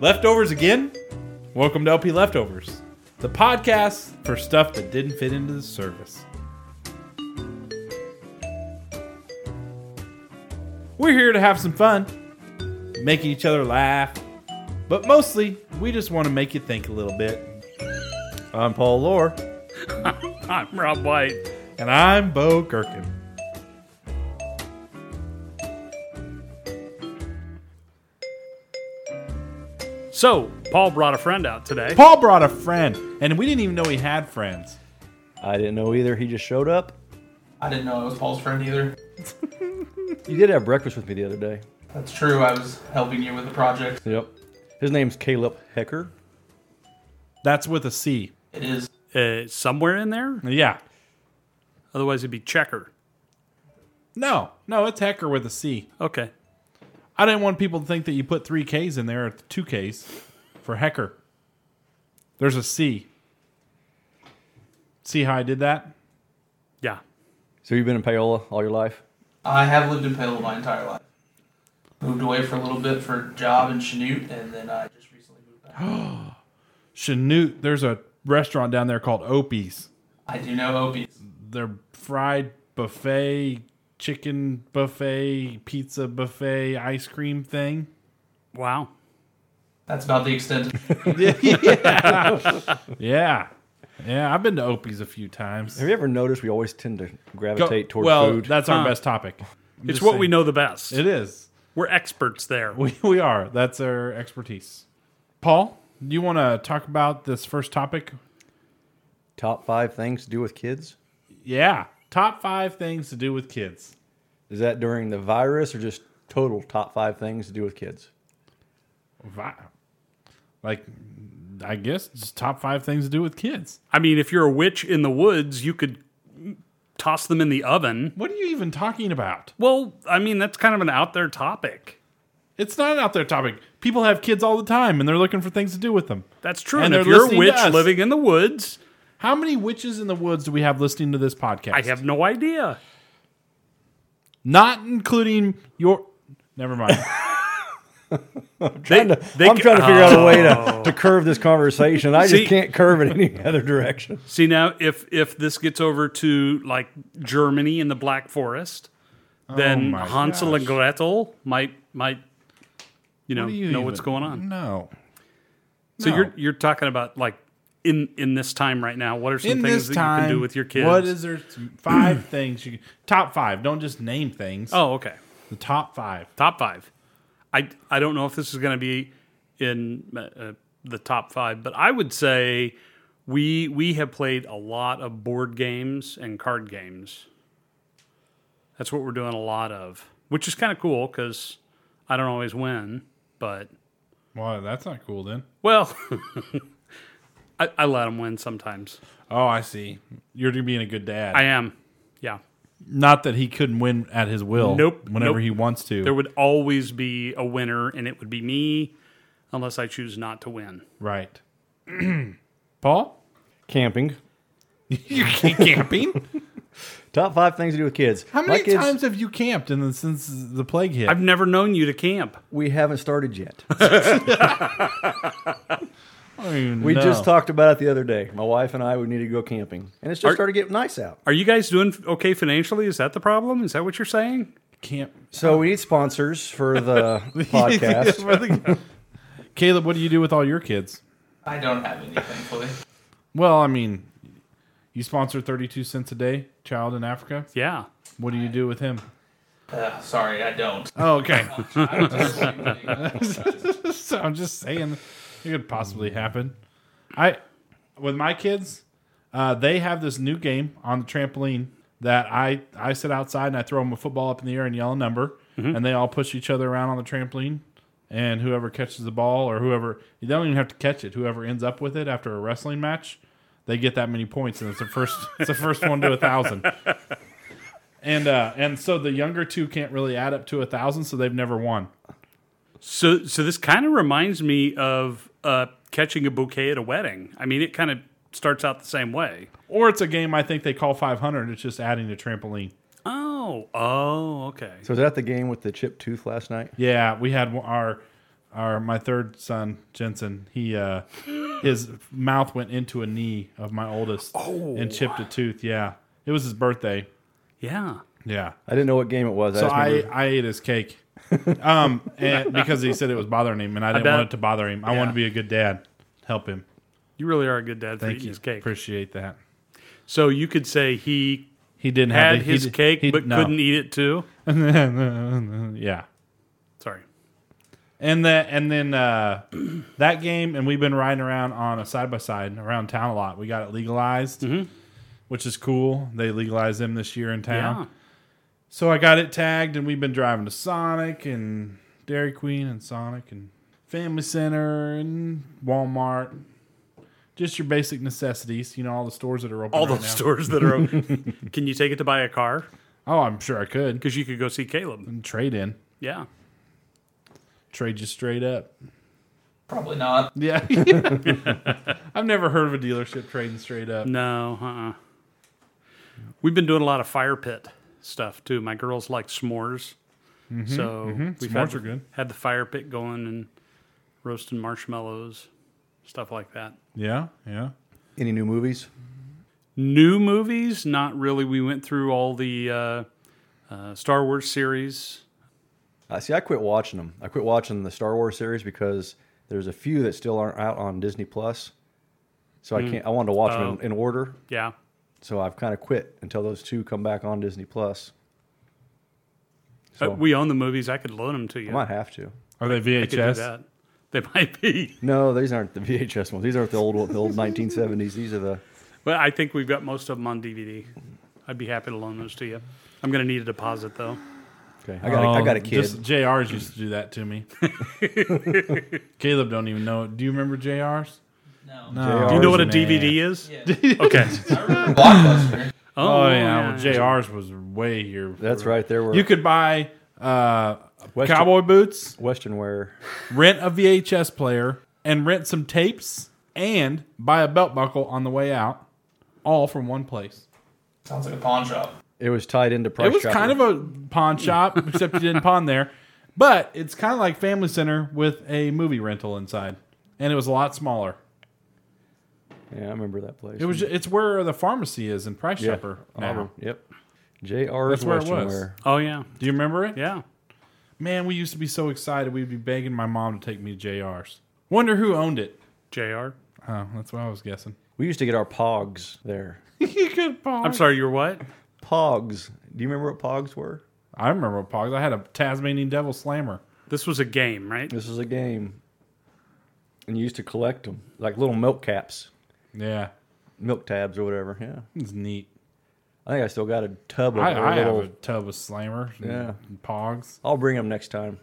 Leftovers again? Welcome to LP Leftovers, the podcast for stuff that didn't fit into the service. We're here to have some fun, making each other laugh, but mostly we just want to make you think a little bit. I'm Paul Lore, I'm Rob White. and I'm Bo Gherkin. So, Paul brought a friend out today. Paul brought a friend, and we didn't even know he had friends. I didn't know either. He just showed up. I didn't know it was Paul's friend either. You did have breakfast with me the other day. That's true. I was helping you with the project. Yep. His name's Caleb Hecker. That's with a C. It is. Uh, somewhere in there? Yeah. Otherwise, it'd be Checker. No, no, it's Hecker with a C. Okay. I didn't want people to think that you put three K's in there or two K's for Hecker. There's a C. See how I did that? Yeah. So you've been in Paola all your life? I have lived in Paola my entire life. Moved away for a little bit for a job in Chanute, and then I just recently moved back. Chanute, there's a restaurant down there called Opie's. I do know Opie's. Their fried buffet, chicken buffet, pizza buffet, ice cream thing. Wow. That's about the extent. Of Yeah. Yeah, I've been to Opie's a few times. Have you ever noticed we always tend to Go- gravitate toward well, food? that's our Huh. best topic. I'm It's just what we know the best. It is. We're experts there. We, we are. That's our expertise. Paul, do you want to talk about this first topic? Top five things to do with kids? Yeah. Top five things to do with kids. Is that during the virus or just total top five things to do with kids? Vi- Like, I guess just top five things to do with kids. I mean, if you're a witch in the woods, you could toss them in the oven. What are you even talking about? Well, I mean, that's kind of an out there topic. It's not an out there topic. People have kids all the time and they're looking for things to do with them. That's true. And And, if they're you're a listening to witch us. living in the woods, How many witches in the woods do we have listening to this podcast? I have no idea. Not including your. Never mind. They, they I'm ca- trying to figure out a way Oh. to, to curve this conversation. I See- just can't curve it any other direction. See now, if if this gets over to like Germany in the Black Forest, oh then my Hansel and. Gretel might might you know What you know even- what's going on. No. So No. you're you're talking about like in in this time right now. What are some in things that time, you can do with your kids? What is there? Five things you top five. Don't just name things. Oh, okay. the top five. Top five. I I don't know if this is going to be in uh, uh, the top five, but I would say we we have played a lot of board games and card games. That's what we're doing a lot of, which is kind of cool because I don't always win, but Well, that's not cool then. well, I, I let them win sometimes. Oh, I see. You're being a good dad. I am, yeah. Not that he couldn't win at his will. Nope, Whenever nope. he wants to. There would always be a winner, and it would be me, unless I choose not to win. right. Paul, Camping. you camping? Top five things to do with kids. How many kids, times have you camped in the, since the plague hit? I've never known you to camp. We haven't started yet. I don't even We know. just talked about it the other day. My wife and I would need to go camping, and it's just Are- started getting nice out. Are you guys doing okay financially? Is that the problem? Is that what you're saying? camp. So we need sponsors for the podcast. Caleb, what do you do with all your kids? I don't have any, thankfully. Well, I mean, you sponsor 32 cents a day, child in Africa. Yeah. What do you do with him? Uh, sorry, I don't. Oh, okay. So I'm just saying it could possibly happen. I with my kids, uh, they have this new game on the trampoline that I I sit outside and I throw them a football up in the air and yell a number, and they all push each other around on the trampoline. And whoever catches the ball or whoever you don't even have to catch it. Whoever ends up with it after a wrestling match, they get that many points, and it's the first it's the first one to a thousand. And uh, and so the younger two can't really add up to a thousand, so they've never won. So so this kind of reminds me of uh, catching a bouquet at a wedding. I mean, it kind of starts out the same way. Or it's a game I think they call 500. It's just adding to trampoline. Oh, oh, okay. So was that the game with the chipped tooth last night? Yeah, we had our our my third son Jensen, he uh, his mouth went into a knee of my oldest and chipped a tooth. Yeah, it was his birthday. Yeah. Yeah, I didn't know what game it was. so just I I ate his cake, um, and because he said it was bothering him, and I didn't bet. want it to bother him. I Yeah. wanted to be a good dad, help him. You really are a good dad for Thank eating you. his cake. Appreciate that. So you could say he He didn't have had the- he his did- cake he- but no. couldn't eat it too. yeah. Sorry. And then and then uh, that game, and we've been riding around on a side by side around town a lot. We got it legalized, which is cool. They legalized them this year in town. Yeah. So I got it tagged, and we've been driving to Sonic and Dairy Queen and Sonic and Family Center and Walmart. Just your basic necessities, you know, all the stores that are open. All right the now. stores that are open. Can you take it to buy a car? Oh, I'm sure I could. Because you could go see Caleb. And trade in, Yeah. trade you straight up. Probably not. Yeah, I've never heard of a dealership trading straight up. No, uh-uh. We've been doing a lot of fire pit stuff too. My girls like s'mores. So we've had, are good. had the fire pit going and roasting marshmallows, stuff like that. Yeah, yeah. any new movies? New movies, not really. We went through all the uh, uh, Star Wars series. Uh, see, I quit watching them. I quit watching the Star Wars series because there's a few that still aren't out on Disney Plus. So I can't. I wanted to watch them Oh. in, in order. Yeah. So I've kind of quit until those two come back on Disney Plus. Uh, we own the movies. I could loan them to you. I might have to. Are they I could do VHS? that. They might be. No, these aren't the VHS ones. These aren't the old the old 1970s. These are the But I think we've got most of them on DVD. I'd be happy to loan those to you. I'm going to need a deposit though. okay. I got a, I got a Oh, kid. Just JRs used to do that to me. Caleb don't even know. it. Do you remember JRs? No. No. Do you know what a Nah. DVD is? Yeah. Okay. Blockbuster. Oh, yeah, well, JRs was way here. That's right. There were You could buy uh, Western- cowboy boots, Western wear. rent a VHS player, and rent some tapes, and buy a belt buckle on the way out, all from one place. Sounds like a pawn shop. It was tied into price. it was Chopper. kind of a pawn shop, except you didn't pawn there. But it's kind of like Family Center with a movie rental inside, and it was a lot smaller. Yeah, I remember that place. It was. It's where the pharmacy is in Price yeah. Chopper uh-huh. now. Auburn. Yep. JR's That's where it was. wear. Oh yeah. Do you remember it? Yeah. Man, we used to be so excited. We'd be begging my mom to take me to JR's. Wonder who owned it. JR. Oh, that's what I was guessing. We used to get our Pogs there. you could pog. I'm sorry, you're what? Pogs. Do you remember what Pogs were? I remember what pogs. I had a Tasmanian Devil Slammer. This was a game, right? This was a game, and you used to collect them like little milk caps, Yeah, milk tabs or whatever. Yeah, it's neat. I think I still got a tub of I, their I have a tub of Slammer. and- Yeah. and pogs. I'll bring them next time.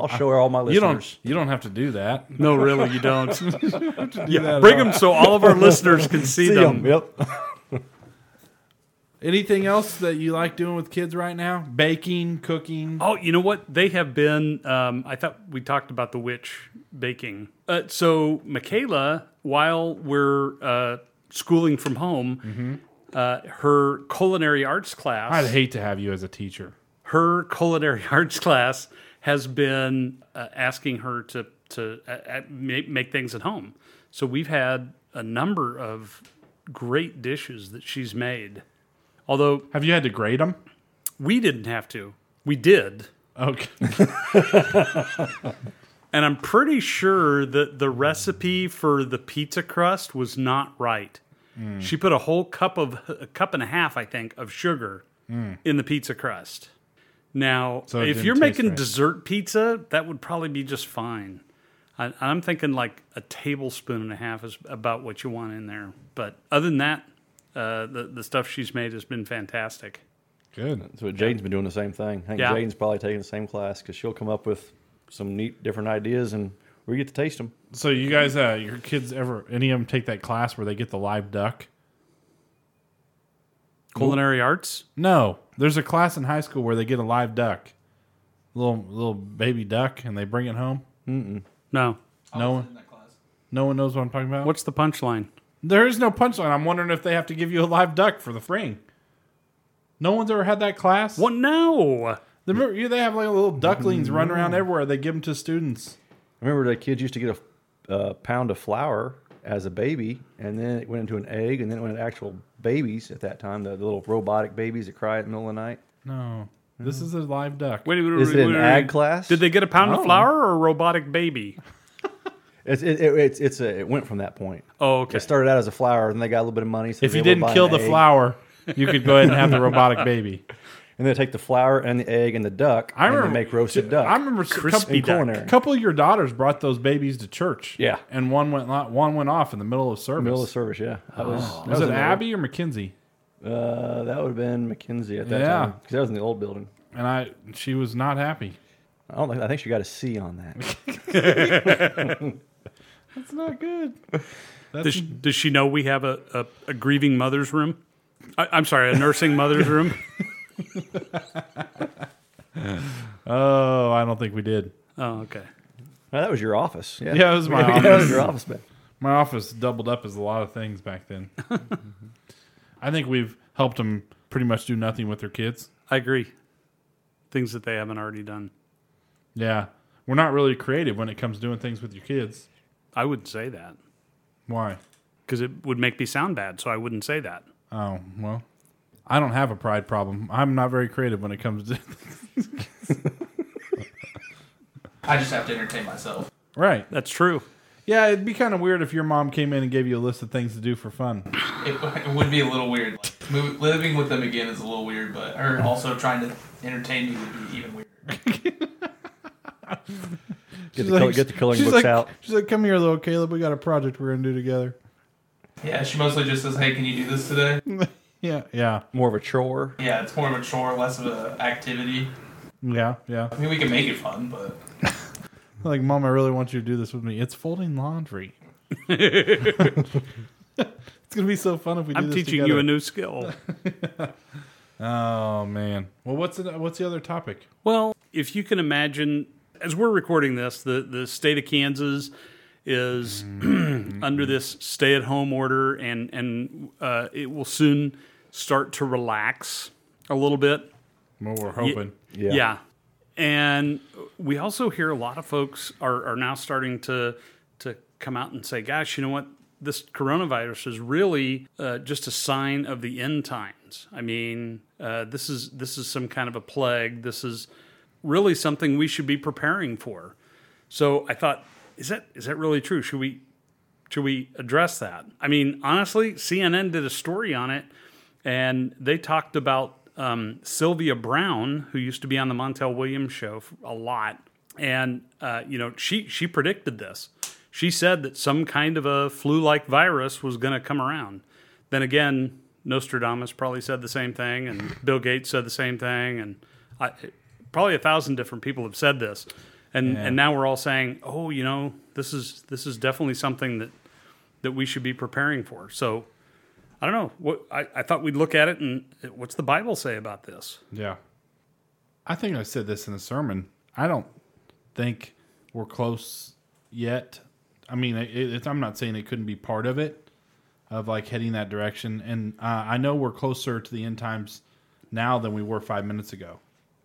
I'll show her all my You listeners. don't. You don't have to do that. No, really, you don't. that yeah, at bring all. them so all of our listeners can see, See them. 'em, Yep. Anything else that you like doing with kids right now? Baking, cooking. Oh, you know what? They have been. Um, I thought we talked about the witch baking. Uh, so, Michaela, while we're uh, schooling from home, uh, her culinary arts class. I'd hate to have you as a teacher. her culinary arts class has been uh, asking her to to uh, uh, make, make things at home. So we've had a number of great dishes that she's made. Although Have you had to grade them? we didn't have to, we did. Okay. And I'm pretty sure that the recipe for the pizza crust was not right. She put a whole cup of a cup and a half, I think, of sugar in the pizza crust. Now, So if you're making right. dessert pizza, that would probably be just fine. I, I'm thinking like a tablespoon and a half is about what you want in there. But other than that, uh, the the stuff she's made has been fantastic. Good. So Jane's been doing the same thing. I think Yeah. Jane's probably taking the same class because she'll come up with some neat, different ideas, and we get to taste them. So you guys, uh, your kids ever any of them take that class where they get the live duck? Culinary arts. No, there's a class in high school where they get a live duck, little little baby duck, and they bring it home. No. I No was one- in that class. No one knows what I'm talking about. What's the punchline? There is no punchline. I'm wondering if they have to give you a live duck for the ring. No one's ever had that class. What? No. The, yeah, they have like little ducklings running around everywhere. They give them to students. I remember the kids used to get a uh, pound of flour as a baby, and then it went into an egg, and then it went into actual babies at that time, the, the little robotic babies that cry at the middle of the night. No, this is a live duck. Wait, wait, Is it an ag class? Did they get a pound of don't flour or a robotic baby? It's it, it, it's it's a, it went from that point. Oh, okay. It started out as a flower, and they got a little bit of money. So if you were able to didn't kill the egg. flower, you could go ahead and have the robotic baby. And they take the flour and the egg and the duck, I and remember they make roasted duck. I remember Crispy couple, duck. A couple of your daughters brought those babies to church. Yeah. and one went one went off in the middle of service. middle of service. Yeah, that was that was in it the Abby or McKinsey? old- Uh, that would have been McKinsey at that Yeah. time because that was in the old building. And I, she was not happy. I don't think I think she got a C on that. That's not good. That's Does, does she know we have a, a, a grieving mother's room? I, I'm sorry, a nursing mother's room. Oh, I don't think we did. Oh, okay. Well, that was your office. Yeah, Yeah, it was my that was office. your office. Man. My office doubled up as a lot of things back then. I think we've helped them pretty much do nothing with their kids. I agree. Things that they haven't already done. Yeah, we're not really creative when it comes to doing things with your kids. I wouldn't say that Why? because it would make me sound bad. So I wouldn't say that. Oh well, I don't have a pride problem. I'm not very creative when it comes to I just have to entertain myself. right. That's true. Yeah, it'd be kind of weird if your mom came in and gave you a list of things to do for fun. It, it would be a little weird. Like, move, living with them again is a little weird, but or also trying to entertain me would be even weirder. Get the, col- get the coloring books like, out. She's like, "Come here, little Caleb. We got a project we're gonna do together." Yeah, she mostly just says, "Hey, can you do this today?" Yeah, yeah, More of a chore. Yeah, it's more of a chore, less of an activity. yeah, yeah. I mean, we can make it fun, but Like, mom, I really want you to do this with me. It's folding laundry. it's gonna be so fun if we do I'm this teaching together. you a new skill. Oh man. Well, what's the, what's the other topic? Well, if you can imagine, as we're recording this, the, the state of Kansas is under this stay at home order, and, and uh, it will soon start to relax a little bit. Well, we're hoping. Yeah. yeah. And we also hear a lot of folks are, are now starting to to come out and say, gosh, you know what? This coronavirus is really uh, just a sign of the end times. I mean, uh, this is this is some kind of a plague. This is really something we should be preparing for. So I thought, is that is that really true? Should we should we address that? I mean, honestly, CNN did a story on it, and they talked about um, Sylvia Browne, who used to be on the Montel Williams show a lot, and uh, you know, she she predicted this. She said that some kind of a flu-like virus was going to come around. Then again, Nostradamus probably said the same thing, and Bill Gates said the same thing, and I, probably a thousand different people have said this. And and now we're all saying, oh, you know, this is this is definitely something that that we should be preparing for. So I don't know. What I, I thought we'd look at it and what's the Bible say about this? Yeah. I think I said this in the sermon. I don't think we're close yet. I mean, it, it's, I'm not saying it couldn't be part of it, of like heading that direction. And uh, I know we're closer to the end times now than we were five minutes ago.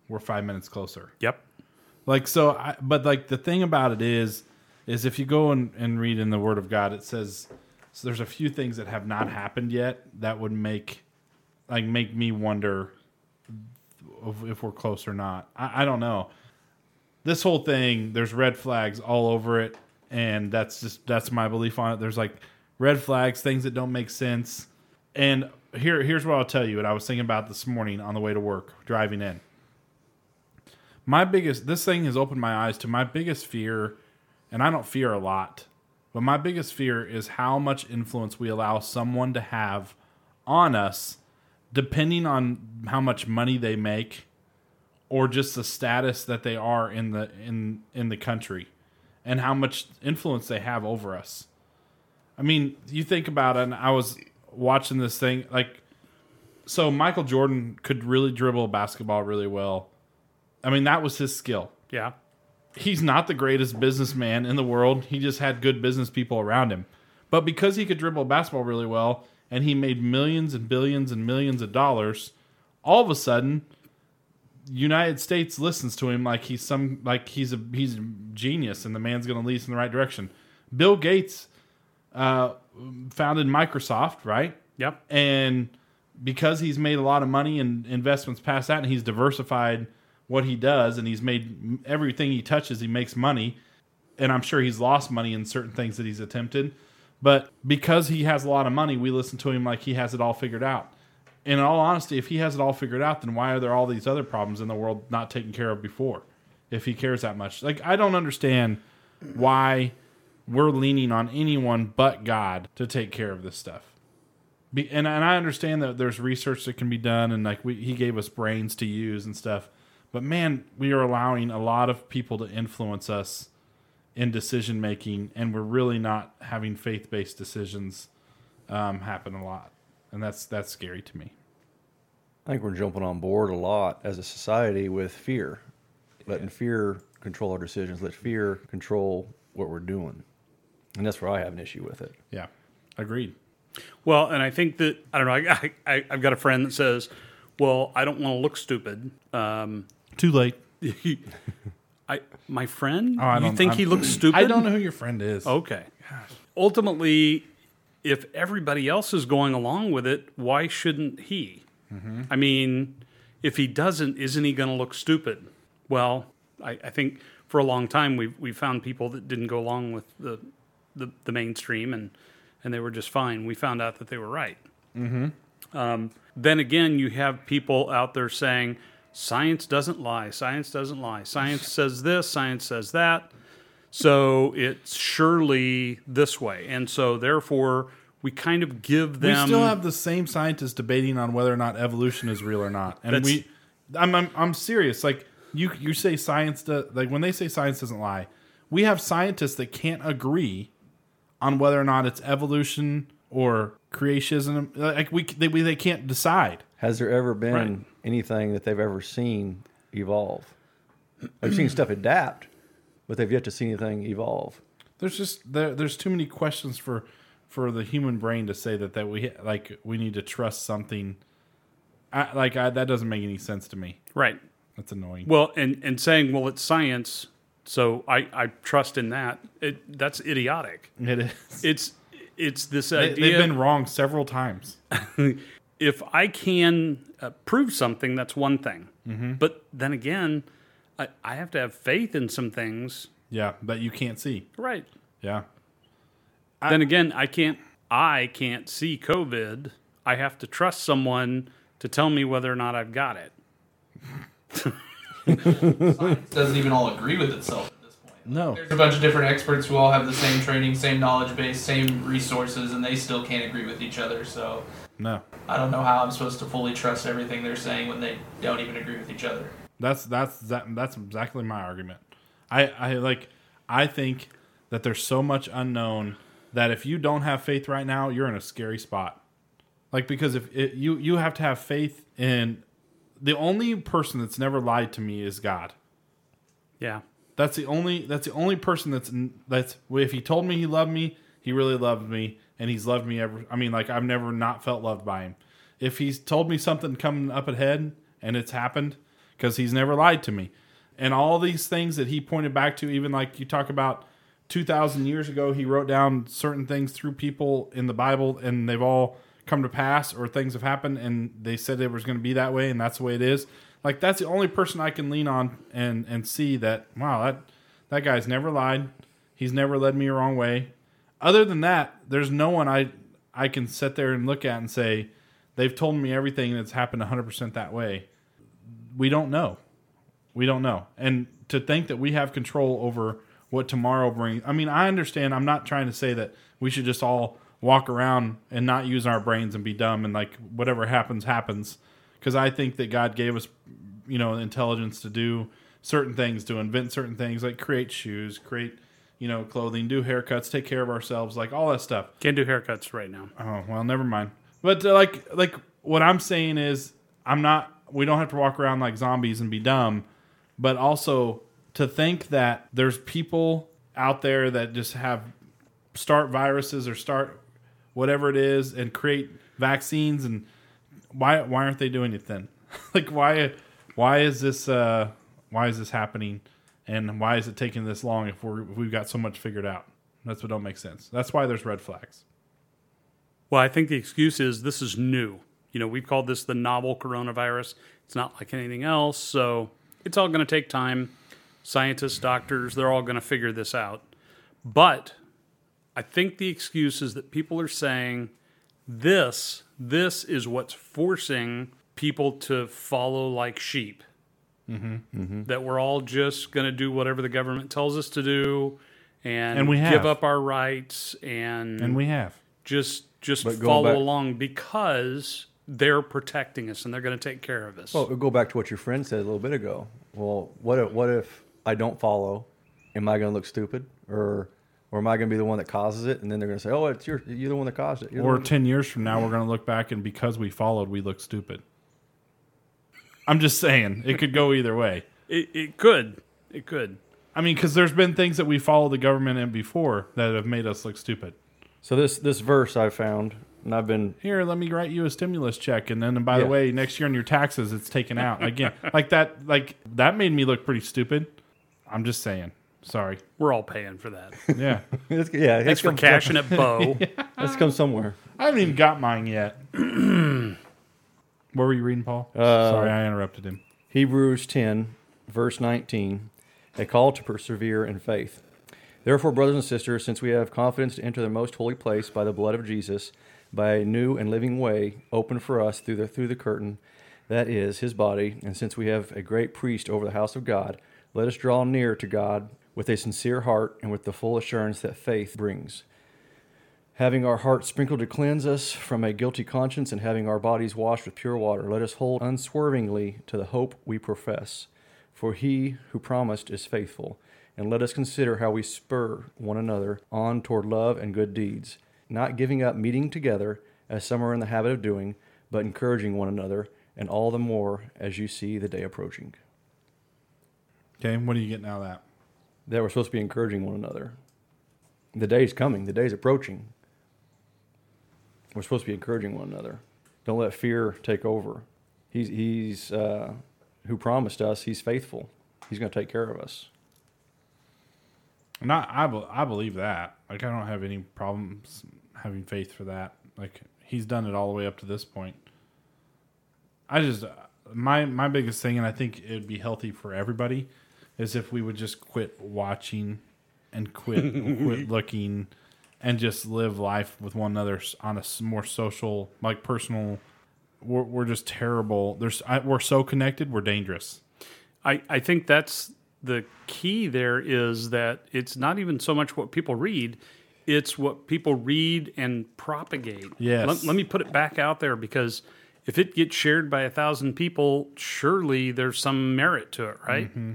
We're five minutes closer. Yep. Like so, I, but like the thing about it is, is if you go and, and read in the Word of God, it says so there's a few things that have not happened yet that would make, like, make me wonder if, we're close or not. I, I don't know. This whole thing, there's red flags all over it, and that's just that's my belief on it. There's like red flags, things that don't make sense, and here here's what I'll tell you. And I was thinking about this morning on the way to work, driving in my biggest this thing has opened my eyes to my biggest fear and i don't fear a lot but my biggest fear is how much influence we allow someone to have on us depending on how much money they make or just the status that they are in the in in the country and how much influence they have over us i mean you think about it and i was watching this thing like so michael jordan could really dribble basketball really well I mean, that was his skill. Yeah. He's not the greatest businessman in the world. He just had good business people around him. But because he could dribble basketball really well and he made millions and billions and millions of dollars, all of a sudden United States listens to him like he's some like he's a he's a genius and the man's going to lead us in the right direction. Bill Gates uh, founded Microsoft, right? Yep. and because he's made a lot of money and investments past that and he's diversified what he does and he's made everything he touches he makes money. And i'm sure he's lost money in certain things that he's attempted. But because he has a lot of money we listen to him like he has it all figured out. In all honesty if he has it all figured out then why are there all these other problems in the world not taken care of before? If he cares that much. Like i don't understand why we're leaning on anyone but god to take care of this stuff. Be, and and I understand that there's research that can be done, and like we, he gave us brains to use and stuff. But man, we are allowing a lot of people to influence us in decision making, and we're really not having faith based decisions um, happen a lot, and that's that's scary to me. I think we're jumping on board a lot as a society with fear, letting fear control our decisions, let fear control what we're doing, and that's where I have an issue with it. Yeah, agreed. Well, and I think that I don't know. I, I I've got a friend that says, "Well, I don't want to look stupid." Um, Too late. I my friend, Oh, I you don't- think I'm- he looks stupid? I don't know who your friend is. Okay. Ultimately, if everybody else is going along with it, why shouldn't he? I mean, if he doesn't, isn't he going to look stupid? Well, I, I think for a long time we we found people that didn't go along with the the, the mainstream and and they were just fine. We found out that they were right. Mm-hmm. Um, then again, you have people out there saying science doesn't lie. Science doesn't lie. Science says this. Science says that. So it's surely this way. And so therefore we kind of give them. we still have the same scientists debating on whether or not evolution is real or not, and we. I'm, I'm I'm serious. Like you you say science does like when they say science doesn't lie, we have scientists that can't agree on whether or not it's evolution or creationism. Like we they we, they can't decide. Has there ever been Right. anything that they've ever seen evolve? They've seen stuff adapt, but they've yet to see anything evolve. There's just there, there's too many questions for for the human brain to say that that we like we need to trust something. I, like I, that doesn't make any sense to me. right. That's annoying. Well, and and saying, well, it's science, so I I trust in that. It that's idiotic. it is. It's it's this They, idea. they've been wrong several times. if I can uh, prove something, that's one thing. Mm-hmm. But then again, I, I have to have faith in some things. Yeah, that you can't see. Right. Yeah. then again, I can't. I can't see COVID. I have to trust someone to tell me whether or not I've got it. Science doesn't even all agree with itself at this point. No. There's a bunch of different experts who all have the same training, same knowledge base, same resources, and they still can't agree with each other. So No. I don't know how I'm supposed to fully trust everything they're saying when they don't even agree with each other. That's that's that, that's exactly my argument. I I like I think that there's so much unknown that if you don't have faith right now, you're in a scary spot. Like because if it, you you have to have faith in the only person that's never lied to me is God. Yeah. That's the only that's the only person that's that's if he told me he loved me, he really loved me and he's loved me ever I mean like I've never not felt loved by him. If he's told me something coming up ahead and it's happened cuz he's never lied to me. And all these things that he pointed back to even like you talk about 2000 years ago he wrote down certain things through people in the Bible and they've all come to pass or things have happened and they said it was going to be that way and that's the way it is. Like that's the only person I can lean on and and see that wow that that guy's never lied. He's never led me a wrong way. Other than that, there's no one I I can sit there and look at and say they've told me everything that's happened 100% that way. We don't know. We don't know. And to think that we have control over what tomorrow brings. I mean, I understand. I'm not trying to say that we should just all walk around and not use our brains and be dumb and like whatever happens happens because I think that God gave us you know intelligence to do certain things, to invent certain things like create shoes, create you know clothing, do haircuts, take care of ourselves, like all that stuff. Can't do haircuts right now. Oh well, never mind. But uh, like like what I'm saying is I'm not. We don't have to walk around like zombies and be dumb, but also to think that there's people out there that just have start viruses or start whatever it is and create vaccines and why why aren't they doing it then? like why why is this uh why is this happening? And why is it taking this long if we're if we've got so much figured out? That's what don't make sense. That's why there's red flags. Well, I think the excuse is this is new. You know, we've called this the novel coronavirus. It's not like anything else, so it's all going to take time. Scientists, doctors, they're all going to figure this out. But I think the excuse is that people are saying this this is what's forcing people to follow like sheep. Mm-hmm. Mm-hmm. That we're all just going to do whatever the government tells us to do, and, And we give up our rights and And we have. just just follow back- along because they're protecting us and they're going to take care of us. Well, we'll go back to what your friend said a little bit ago. Well, what if, what if I don't follow? Am I going to look stupid, or or am I going to be the one that causes it? And then they're going to say, "Oh, it's your you're the one that caused it." You're Or one that-" 10 years from now, we're going to look back and because we followed, we look stupid. I'm just saying, it could go either way. it, it could, it could. I mean, because there's been things that we follow the government in before that have made us look stupid. so this this verse I found, and I've been Here, let me write you a stimulus check, and then, and by the Yeah. way, next year on your taxes, it's taken out again. like that, like that made me look pretty stupid. I'm just saying. Sorry. We're all paying for that. Yeah, it's, yeah, Thanks it's for cashing it, Bo. Let's come somewhere. I haven't even got mine yet. what were you reading, Paul? Uh, Sorry, I interrupted him. Hebrews 10, verse 19, a call to persevere in faith. Therefore, brothers and sisters, since we have confidence to enter the most holy place by the blood of Jesus, by a new and living way opened for us through the through the curtain, that is his body, and since we have a great priest over the house of God, let us draw near to God with a sincere heart and with the full assurance that faith brings. Having our hearts sprinkled to cleanse us from a guilty conscience, and having our bodies washed with pure water, let us hold unswervingly to the hope we profess. For he who promised is faithful. And let us consider how we spur one another on toward love and good deeds, not giving up meeting together, as some are in the habit of doing, but encouraging one another, and all the more as you see the day approaching. Okay, what are you getting out of that? That we're supposed to be encouraging one another. The day's coming, the day's approaching. We're supposed to be encouraging one another. Don't let fear take over. He's, he's uh, who promised us, he's faithful. He's going to take care of us. Not, I, be- I believe that. Like, I don't have any problems having faith for that. Like, he's done it all the way up to this point. I just, my my biggest thing, and I think it would be healthy for everybody, is if we would just quit watching and quit quit looking and just live life with one another on a more social, like personal. We're, we're just terrible. There's I, we're so connected. We're dangerous. I, I think that's the key there is that it's not even so much what people read, it's what people read and propagate. Yes. Let, let me put it back out there because if it gets shared by a thousand people, surely there's some merit to it, right? Mm-hmm.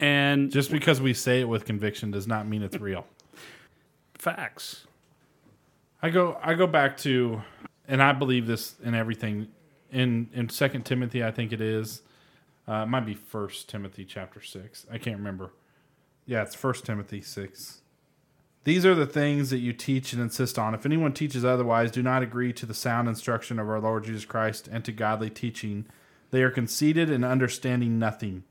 And Just because we say it with conviction does not mean it's real. Facts. I go I go back to and I believe this in everything. In in second Timothy I think it is. Uh, it might be first Timothy chapter 6 I can't remember. Yeah it's first Timothy 6 these are the things that you teach and insist on. If anyone teaches otherwise do not agree to the sound instruction of our Lord Jesus Christ and to godly teaching. They are conceited and understanding nothing.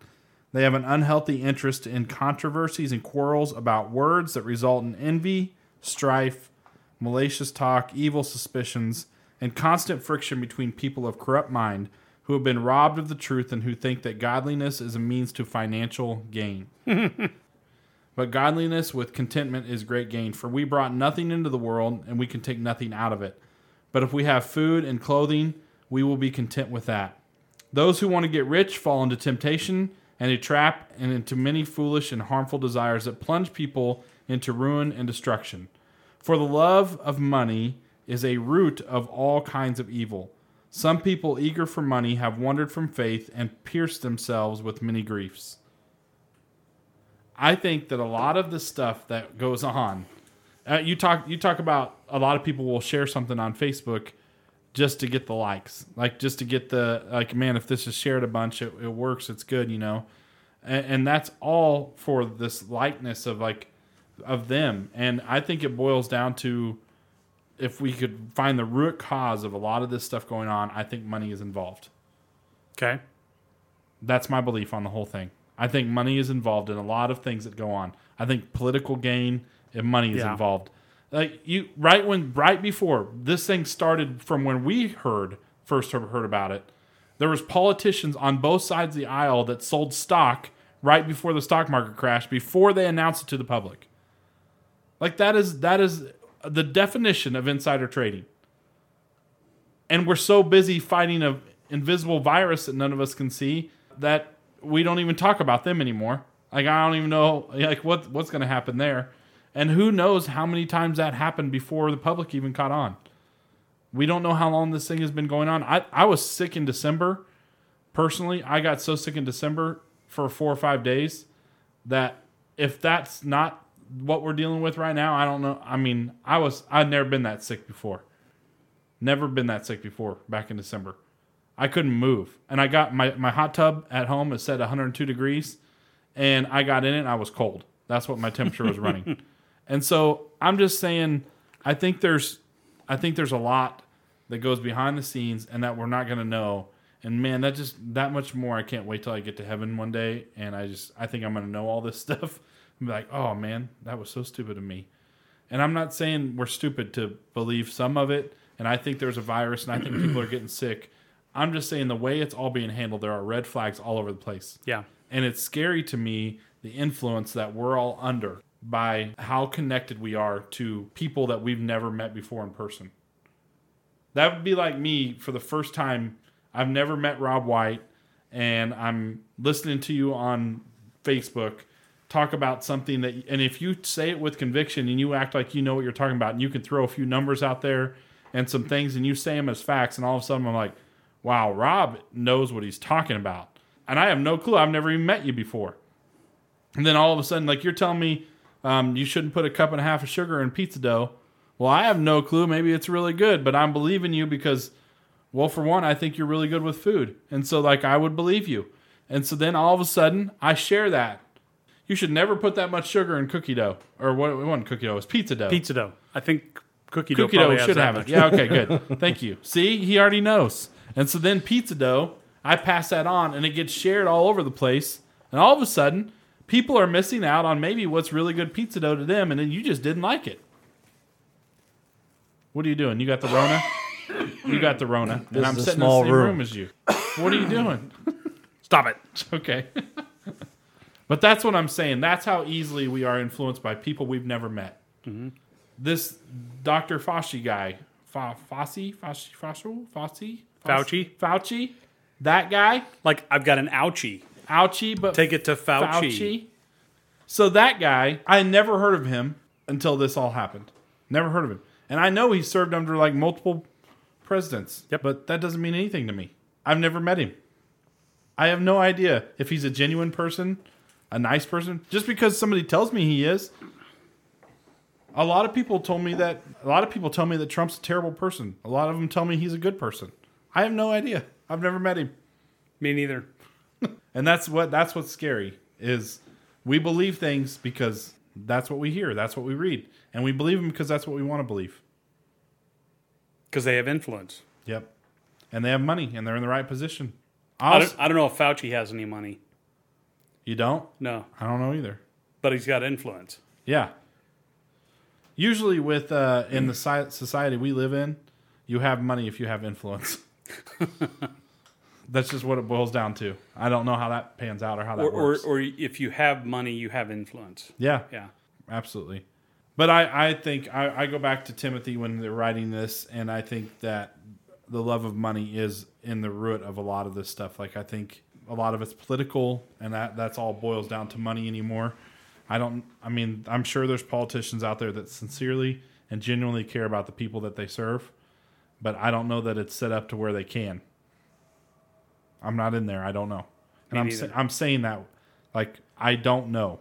They have an unhealthy interest in controversies and quarrels about words that result in envy strife malicious talk, evil suspicions, and constant friction between people of corrupt mind who have been robbed of the truth and who think that godliness is a means to financial gain. but godliness with contentment is great gain, for we brought nothing into the world and we can take nothing out of it. But if we have food and clothing, we will be content with that. Those who want to get rich fall into temptation and a trap and into many foolish and harmful desires that plunge people into ruin and destruction. For the love of money is a root of all kinds of evil. Some people eager for money have wandered from faith and pierced themselves with many griefs. I think that a lot of the stuff that goes on, uh, you talk you talk about a lot of people will share something on Facebook just to get the likes, like just to get the like, man, if this is shared a bunch, it, it works, it's good, you know, and, and that's all for this likeness of like of them, and I think it boils down to if we could find the root cause of a lot of this stuff going on, I think money is involved. Okay. That's my belief on the whole thing. I think money is involved in a lot of things that go on. I think political gain and money is Yeah. involved. Like you, right when, right before this thing started, from when we heard first heard about it, there was politicians on both sides of the aisle that sold stock right before the stock market crashed, before they announced it to the public. Like that is that is the definition of insider trading. And we're so busy fighting a invisible virus that none of us can see that we don't even talk about them anymore. Like I don't even know like what what's going to happen there. And who knows how many times that happened before the public even caught on. We don't know how long this thing has been going on. I, I was sick in December. Personally, I got so sick in December for four or five days that if that's not what we're dealing with right now, I don't know. I mean, I was I'd never been that sick before. Never been that sick before back in December. I couldn't move. And I got my, my hot tub at home is set 102 degrees and I got in it I was cold. That's what my temperature was running. And so I'm just saying I think there's I think there's a lot that goes behind the scenes and that we're not going to know. And man, that just that much more I can't wait till I get to heaven one day and I just I think I'm going to know all this stuff. I'm like, "Oh man, that was so stupid of me." And I'm not saying we're stupid to believe some of it and I think there's a virus and I think people are getting sick. I'm just saying the way it's all being handled there are red flags all over the place. Yeah. And it's scary to me the influence that we're all under by how connected we are to people that we've never met before in person. That would be like me for the first time. I've never met Rob White, and I'm listening to you on Facebook talk about something that, and if you say it with conviction and you act like you know what you're talking about, and you can throw a few numbers out there and some things, and you say them as facts, and all of a sudden I'm like, wow, Rob knows what he's talking about. And I have no clue. I've never even met you before. And then all of a sudden, like you're telling me um, you shouldn't put a cup and a half of sugar in pizza dough. Well, I have no clue. Maybe it's really good, but I'm believing you because, well, for one, I think you're really good with food. And so, like, I would believe you. And so then all of a sudden, I share that. You should never put that much sugar in cookie dough. Or what? It wasn't cookie dough, it was pizza dough. Pizza dough. I think cookie dough Cookie dough has should have it. Yeah, okay, good. Thank you. See, he already knows. And so then pizza dough, I pass that on and it gets shared all over the place. And all of a sudden, people are missing out on maybe what's really good pizza dough to them, and then you just didn't like it. What are you doing? You got the Rona? You got the Rona. And I'm sitting in the same room. room. as you. What are you doing? Stop it. Okay. but that's what I'm saying. That's how easily we are influenced by people we've never met. Mm-hmm. This Dr. Fauci guy, Fa- Fauci, Fauci, Fauci, Fauci, Fauci? Fauci, that guy, Like I've got an ouchie. Ouchie, but Take it to Fauci. Fauci. So that guy, I never heard of him until this all happened. Never heard of him. And I know he served under like multiple presidents. Yep. But that doesn't mean anything to me. I've never met him. I have no idea if he's a genuine person, a nice person. Just because somebody tells me he is. A lot of people told me that a lot of people tell me that Trump's a terrible person. A lot of them tell me he's a good person. I have no idea. I've never met him. Me neither. And that's what that's what's scary is we believe things because that's what we hear, that's what we read, and we believe them because that's what we want to believe. Because they have influence. Yep. And they have money and they're in the right position. I don't, I don't know if Fauci has any money. you don't? No. I don't know either. But he's got influence. Yeah. Usually, with uh, in the society we live in, you have money if you have influence. That's just what it boils down to. I don't know how that pans out or how that Or, or, works. or if you have money, you have influence. yeah, Yeah. absolutely. But I, I think I, I go back to Timothy when they're writing this, and I think that the love of money is in the root of a lot of this stuff. Like I think a lot of it's political, and that that's all boils down to money anymore. I don't. I mean, I'm sure there's politicians out there that sincerely and genuinely care about the people that they serve, but I don't know that it's set up to where they can. I'm not in there. I don't know, and I'm sa- I'm saying that like I don't know,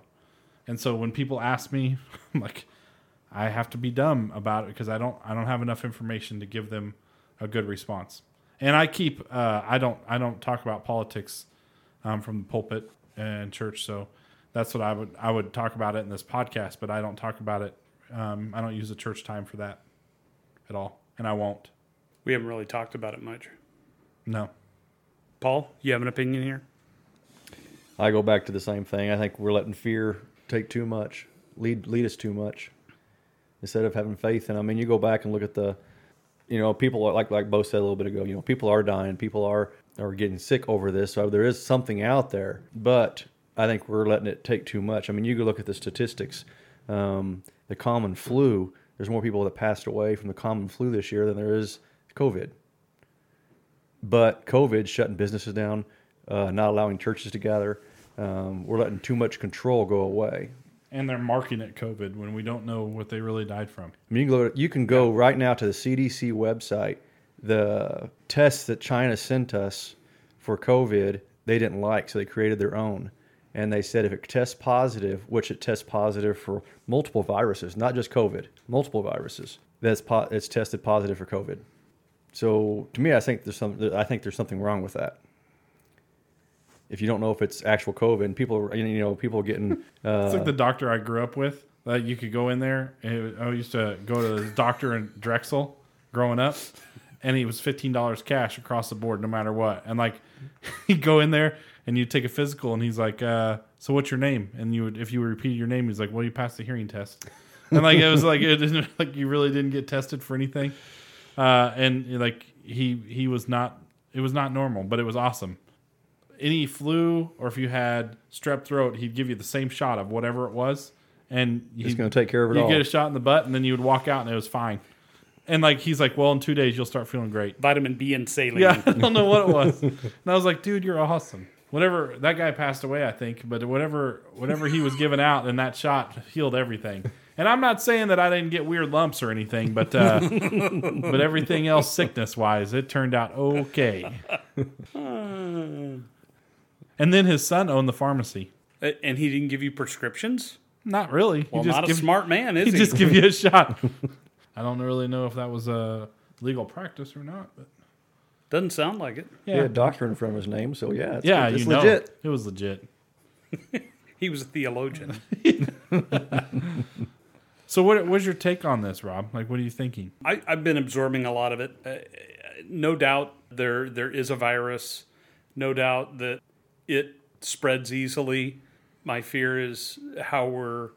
and so when people ask me, I'm like, I have to be dumb about it because I don't I don't have enough information to give them a good response. And I keep uh, I don't I don't talk about politics um, from the pulpit and church, so that's what I would I would talk about it in this podcast, but I don't talk about it. Um, I don't use the church time for that at all, and I won't. We haven't really talked about it much. No. Paul, you have an opinion here? I go back to the same thing. I think we're letting fear take too much, lead lead us too much, instead of having faith. And I mean, you go back and look at the, you know, people are, like like Bo said a little bit ago. You know, people are dying, people are are getting sick over this. So there is something out there, but I think we're letting it take too much. I mean, you go look at the statistics. Um, the common flu. There's more people that passed away from the common flu this year than there is COVID. But COVID shutting businesses down, uh, not allowing churches to gather. Um, we're letting too much control go away. And they're marking it COVID when we don't know what they really died from. I mean, you can go, you can go right now to the CDC website. The tests that China sent us for COVID, they didn't like, so they created their own. And they said if it tests positive, which it tests positive for multiple viruses, not just COVID, multiple viruses, that's po- it's tested positive for COVID. So to me, I think there's some. I think there's something wrong with that. If you don't know if it's actual COVID, people, you know, people getting. Uh, It's like the doctor I grew up with. That you could go in there. And I used to go to the doctor in Drexel growing up, and he was fifteen dollars cash across the board, no matter what. And like, he'd go in there and you'd take a physical, and he's like, uh, "So what's your name?" And you would, if you repeated your name, he's like, "Well, you passed the hearing test." And like it was like it didn't like you really didn't get tested for anything. Uh, and like he he was not it was not normal, but it was awesome any flu or if you had strep throat, he'd give you the same shot of whatever it was, and He's going to take care of it you all. get a shot in the butt, and then you would walk out, and it was fine. And like he's like, well, in two days you'll start feeling great. Vitamin B and saline. Yeah, I don't know what it was, and I was like, dude, you're awesome. Whatever that guy passed away, I think, but whatever whatever he was giving out and that shot healed everything. And I'm not saying that I didn't get weird lumps or anything, but uh, but everything else sickness wise, it turned out okay. And then his son owned the pharmacy. And he didn't give you prescriptions? Not really. Well, he just not give, a smart man, is He he? just give you a shot. I don't really know if that was a legal practice or not, but Doesn't sound like it. He yeah, had doctor in front of his name, so yeah, it's, yeah, it's you know, legit. it was legit. He was a theologian. So, what what's your take on this, Rob? Like, what are you thinking? I, I've been absorbing a lot of it. Uh, no doubt there there is a virus. No doubt that it spreads easily. My fear is how we're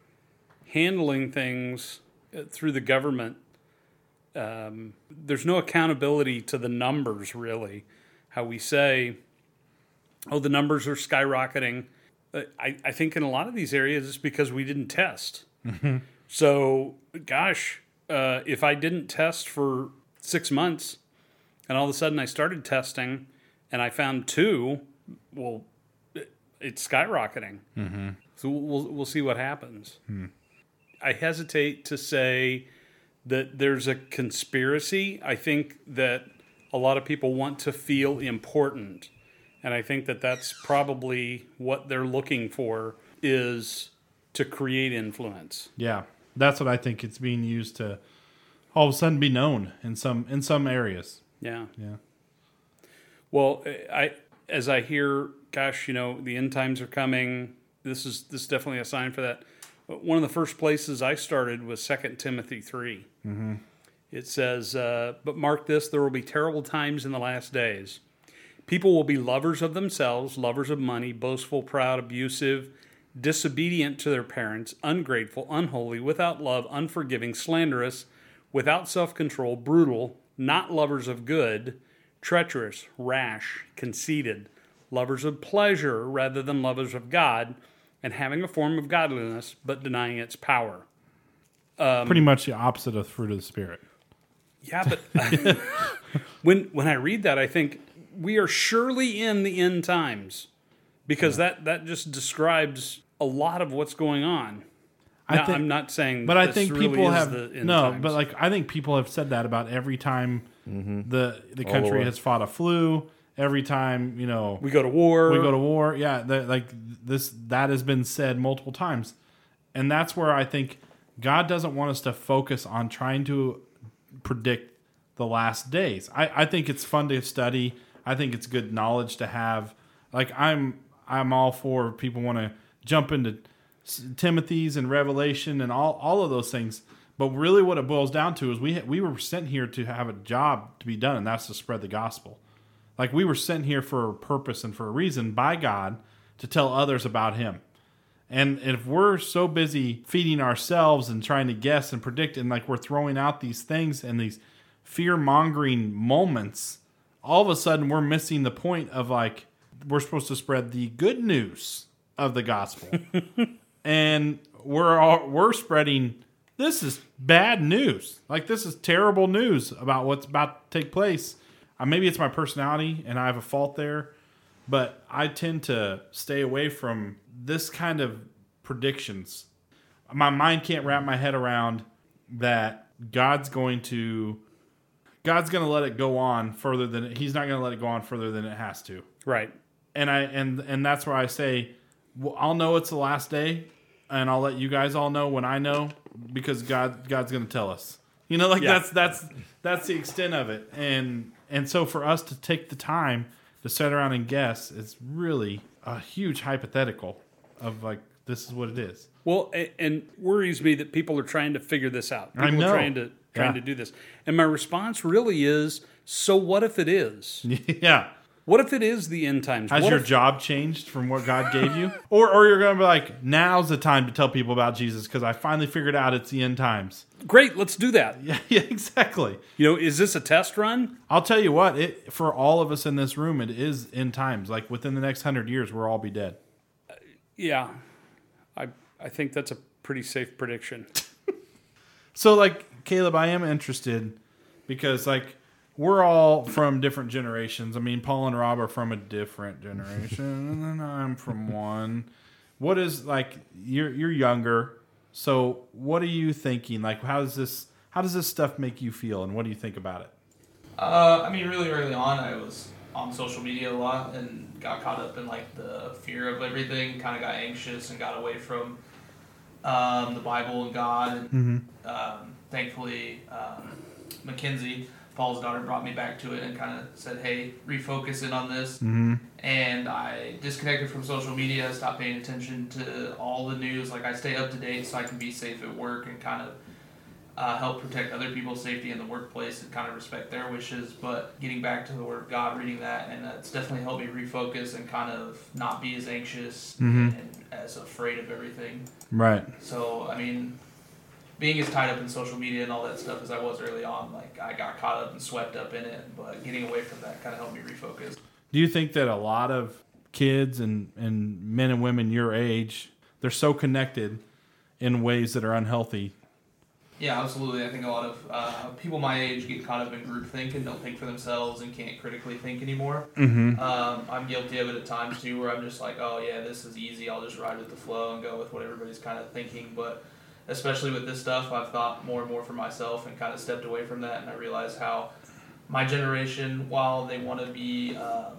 handling things uh, through the government. Um, there's no accountability to the numbers, really. How we say, oh, the numbers are skyrocketing. Uh, I, I think in a lot of these areas it's because we didn't test. So, gosh, uh, if I didn't test for six months and all of a sudden I started testing and I found two, well, it's skyrocketing. Mm-hmm. So we'll, we'll see what happens. I hesitate to say that there's a conspiracy. I think that a lot of people want to feel important. And I think that that's probably what they're looking for is to create influence. Yeah, that's what I think. It's being used to all of a sudden be known in some in some areas. Yeah. Yeah, Well, I as I hear, gosh, you know, the end times are coming. This is this is definitely a sign for that. But One of the first places I started was Second Timothy 3 It says, uh, "But mark this: there will be terrible times in the last days. People will be lovers of themselves, lovers of money, boastful, proud, abusive, disobedient to their parents, ungrateful, unholy, without love, unforgiving, slanderous, without self control, brutal, not lovers of good, treacherous, rash, conceited, lovers of pleasure rather than lovers of God, and having a form of godliness but denying its power. Um, pretty much the opposite of fruit of the spirit. Yeah, but when when I read that, I think we are surely in the end times because that that just describes a lot of what's going on. I Now, think- I'm not saying, But I think really people have the no, times. but like I think people have said that about every time mm-hmm. the the country way. has fought a flu. Every time you know we go to war. we go to war. Yeah, the, like this that has been said multiple times, and that's where I think God doesn't want us to focus on trying to predict the last days. I, I think it's fun to study. I think it's good knowledge to have. Like I'm I'm all for people want to jump into Timothy's and Revelation and all all of those things. But really, what it boils down to is we we were sent here to have a job to be done, and that's to spread the gospel. Like we were sent here for a purpose and for a reason by God to tell others about him. And if we're so busy feeding ourselves and trying to guess and predict, and like we're throwing out these things and these fear mongering moments, all of a sudden we're missing the point of like, we're supposed to spread the good news of the gospel. and we're all, we're spreading this is bad news. Like this is terrible news about what's about to take place. Uh, maybe it's my personality and I have a fault there, but I tend to stay away from this kind of predictions. My mind can't wrap my head around that God's going to God's going to let it go on further than he's not going to let it go on further than it has to Right. and I and and that's where I say well, I'll know it's the last day, and I'll let you guys all know when I know because God God's going to tell us. You know, like Yeah. that's that's that's the extent of it, and and so for us to take the time to sit around and guess is really a huge hypothetical of like this is what it is. Well, and worries me that people are trying to figure this out. People I know. are trying to trying Yeah. to do this. And my response really is, so what if it is? yeah. What if it is the end times? Has What your if- job changed from what God gave you? or or you're going to be like, now's the time to tell people about Jesus because I finally figured out it's the end times. Great, let's do that. Yeah, yeah, exactly. You know, is this a test run? I'll tell you what, it for all of us in this room, it is in times. Like within the next hundred years, we'll all be dead. Uh, yeah. I I think that's a pretty safe prediction. So, like Caleb, I am interested because like we're all from different generations. I mean, Paul and Rob are from a different generation, and then I'm from one. What is like you're you're younger, so what are you thinking? Like, how does this how does this stuff make you feel, and what do you think about it? Uh, I mean, really early on, I was on social media a lot and got caught up in like the fear of everything. Kind of got anxious and got away from um, the Bible and God. And um, thankfully, um, Mackenzie, Paul's daughter, brought me back to it and kind of said, "Hey, refocus in on this." Mm-hmm. and I disconnected from social media, stopped paying attention to all the news. Like I stay up to date so I can be safe at work and kind of uh, help protect other people's safety in the workplace and kind of respect their wishes. But getting back to the Word of God, reading that, and that's definitely helped me refocus and kind of not be as anxious Mhm. and as afraid of everything. Right. So I mean. Being as tied up in social media and all that stuff as I was early on, like I got caught up and swept up in it, but getting away from that kind of helped me refocus. Do you think that a lot of kids and, and men and women your age, they're so connected in ways that are unhealthy? Yeah, absolutely. I think a lot of uh, people my age get caught up in groupthink and don't think for themselves and can't critically think anymore. Mm-hmm. Um, I'm guilty of it at times too, where I'm just like, oh yeah, this is easy. I'll just ride with the flow and go with what everybody's kind of thinking. But especially with this stuff, I've thought more and more for myself and kind of stepped away from that. And I realize how my generation, while they want to be um,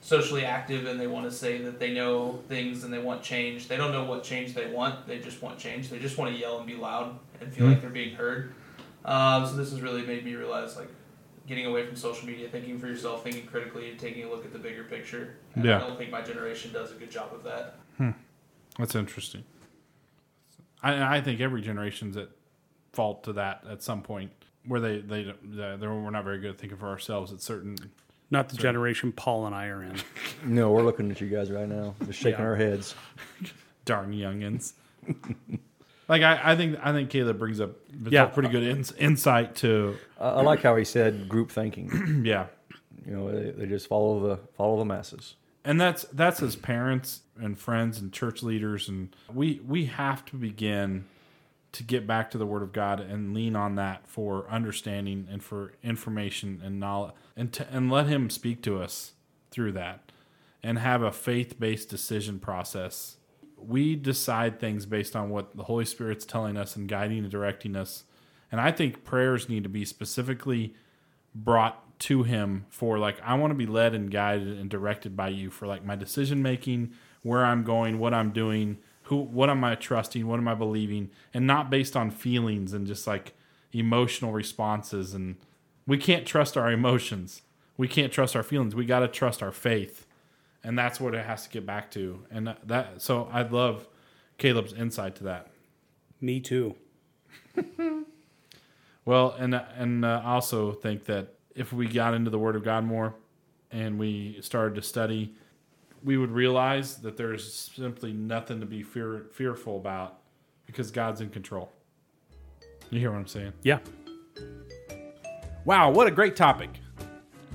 socially active and they want to say that they know things and they want change, they don't know what change they want. They just want change. They just want to yell and be loud and feel like they're being heard. Um, so this has really made me realize like getting away from social media, thinking for yourself, thinking critically, and taking a look at the bigger picture. And Yeah. I don't think my generation does a good job of that. Hmm. That's interesting. I, I think every generation's at fault to that at some point, where they they, uh, they they're, we're not very good at thinking for ourselves at certain. Not the generation Paul and I are in. No, we're looking at you guys right now, just shaking Yeah. our heads. darn youngins. like I, I think I think Caleb brings up Yeah. pretty good ins, insight to I, I like how he said group thinking. yeah, You know, they, they just follow the follow the masses. And that's that's as parents and friends and church leaders and we we have to begin to get back to the Word of God and lean on that for understanding and for information and knowledge and to, and let Him speak to us through that and have a faith based decision process. We decide things based on what the Holy Spirit's telling us and guiding and directing us. And I think prayers need to be specifically brought to him for like I want to be led and guided and directed by you for like my decision making, where I'm going, what I'm doing, who what am I trusting, what am I believing, and not based on feelings and just like emotional responses and we can't trust our emotions. We can't trust our feelings. We got to trust our faith. And that's what it has to get back to. And that- so I love Caleb's insight to that. Me too. Well, and and uh, I also think that if we got into the Word of God more, and we started to study, we would realize that there's simply nothing to be fear, fearful about because God's in control. You hear what I'm saying? Yeah. Wow, what a great topic.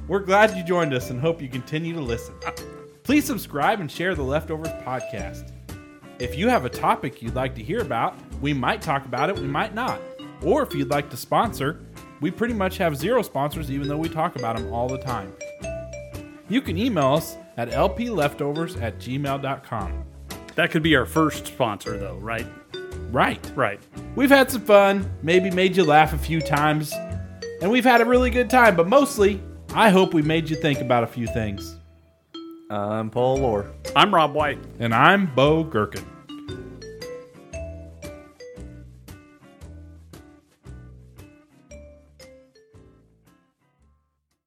We're glad you joined us and hope you continue to listen. Please subscribe and share the Leftovers podcast. If you have a topic you'd like to hear about, we might talk about it, we might not. Or if you'd like to sponsor, we pretty much have zero sponsors even though we talk about them all the time. You can email us at lpleftovers at gmail.com. That could be our first sponsor, though, right? Right. Right. We've had some fun, maybe made you laugh a few times, and we've had a really good time, but mostly, I hope we made you think about a few things. I'm Paul Lohr. I'm Rob White. And I'm Bo Gherkin.